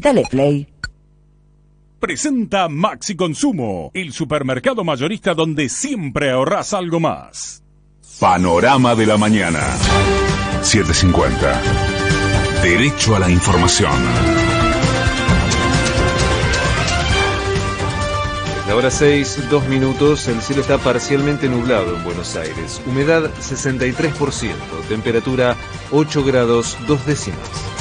Dale play. Presenta Maxi Consumo, el supermercado mayorista donde siempre ahorras algo más. Panorama de la mañana. 750. Derecho a la información. La hora 6, 2 minutos, el cielo está parcialmente nublado en Buenos Aires. Humedad 63%, temperatura 8 grados 2 décimas.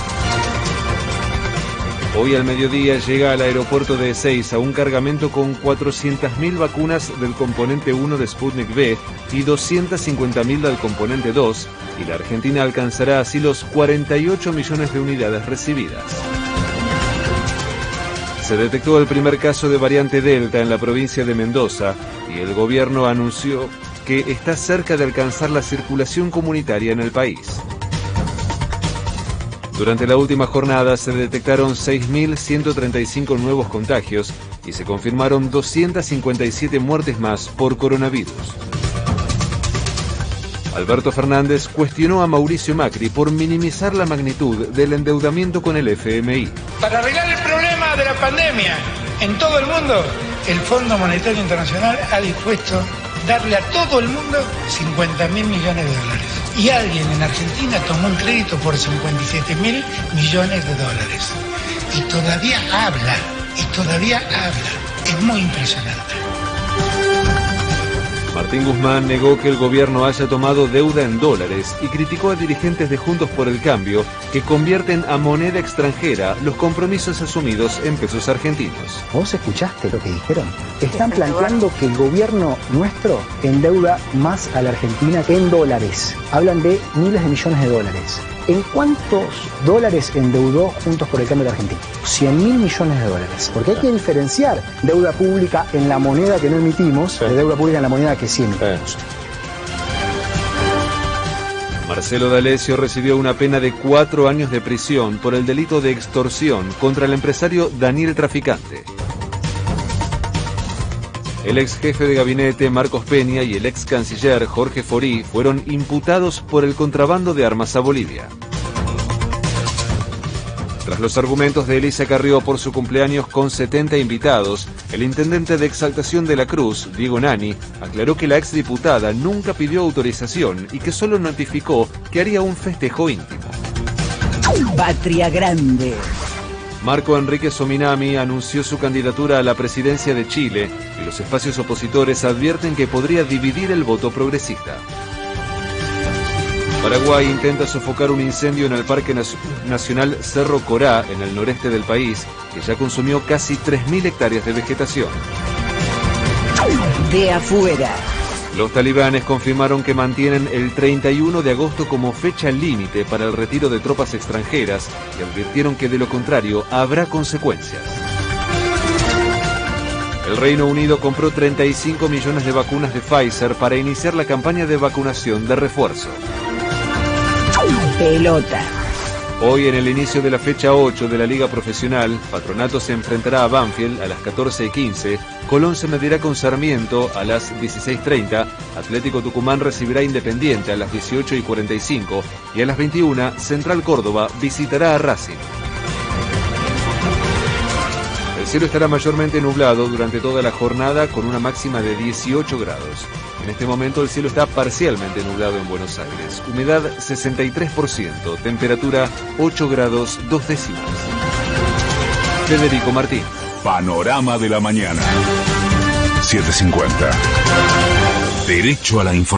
Hoy al mediodía llega al aeropuerto de Ezeiza un cargamento con 400.000 vacunas del componente 1 de Sputnik V y 250.000 del componente 2, y la Argentina alcanzará así los 48 millones de unidades recibidas. Se detectó el primer caso de variante Delta en la provincia de Mendoza y el gobierno anunció que está cerca de alcanzar la circulación comunitaria en el país. Durante la última jornada se detectaron 6.135 nuevos contagios y se confirmaron 257 muertes más por coronavirus. Alberto Fernández cuestionó a Mauricio Macri por minimizar la magnitud del endeudamiento con el FMI. Para arreglar el problema de la pandemia en todo el mundo, el Fondo Monetario Internacional ha dispuesto darle a todo el mundo 50 mil millones de dólares. Y alguien en Argentina tomó un crédito por 57 mil millones de dólares. Y todavía habla, y todavía habla. Es muy impresionante. Martín Guzmán negó que el gobierno haya tomado deuda en dólares y criticó a dirigentes de Juntos por el Cambio que convierten a moneda extranjera los compromisos asumidos en pesos argentinos. ¿Vos escuchaste lo que dijeron? Están planteando que el gobierno nuestro endeuda más a la Argentina que en dólares. Hablan de miles de millones de dólares. ¿En cuántos dólares endeudó Juntos por el Cambio de Argentina? 100 mil millones de dólares. Porque hay que diferenciar deuda pública en la moneda que no emitimos de deuda pública en la moneda que sí emitimos. Marcelo D'Alessio recibió una pena de cuatro años de prisión por el delito de extorsión contra el empresario Daniel Traficante. El ex jefe de gabinete Marcos Peña y el ex canciller Jorge Forí fueron imputados por el contrabando de armas a Bolivia. Tras los argumentos de Elisa Carrió por su cumpleaños con 70 invitados, el intendente de Exaltación de la Cruz, Diego Nani, aclaró que la exdiputada nunca pidió autorización y que solo notificó que haría un festejo íntimo. Patria Grande. Marco Enrique Sominami anunció su candidatura a la presidencia de Chile y los espacios opositores advierten que podría dividir el voto progresista. Paraguay intenta sofocar un incendio en el Parque Nacional Cerro Corá, en el noreste del país, que ya consumió casi 3.000 hectáreas de vegetación. De afuera. Los talibanes confirmaron que mantienen el 31 de agosto como fecha límite para el retiro de tropas extranjeras y advirtieron que de lo contrario habrá consecuencias. El Reino Unido compró 35 millones de vacunas de Pfizer para iniciar la campaña de vacunación de refuerzo. Pelota. Hoy en el inicio de la fecha 8 de la Liga Profesional, Patronato se enfrentará a Banfield a las 14.15, Colón se medirá con Sarmiento a las 16.30, Atlético Tucumán recibirá Independiente a las 18.45 y a las 21 Central Córdoba visitará a Racing. El cielo estará mayormente nublado durante toda la jornada con una máxima de 18 grados. En este momento el cielo está parcialmente nublado en Buenos Aires. Humedad 63%, temperatura 8 grados 2 décimas. Federico Martín. Panorama de la mañana. 750. Derecho a la información.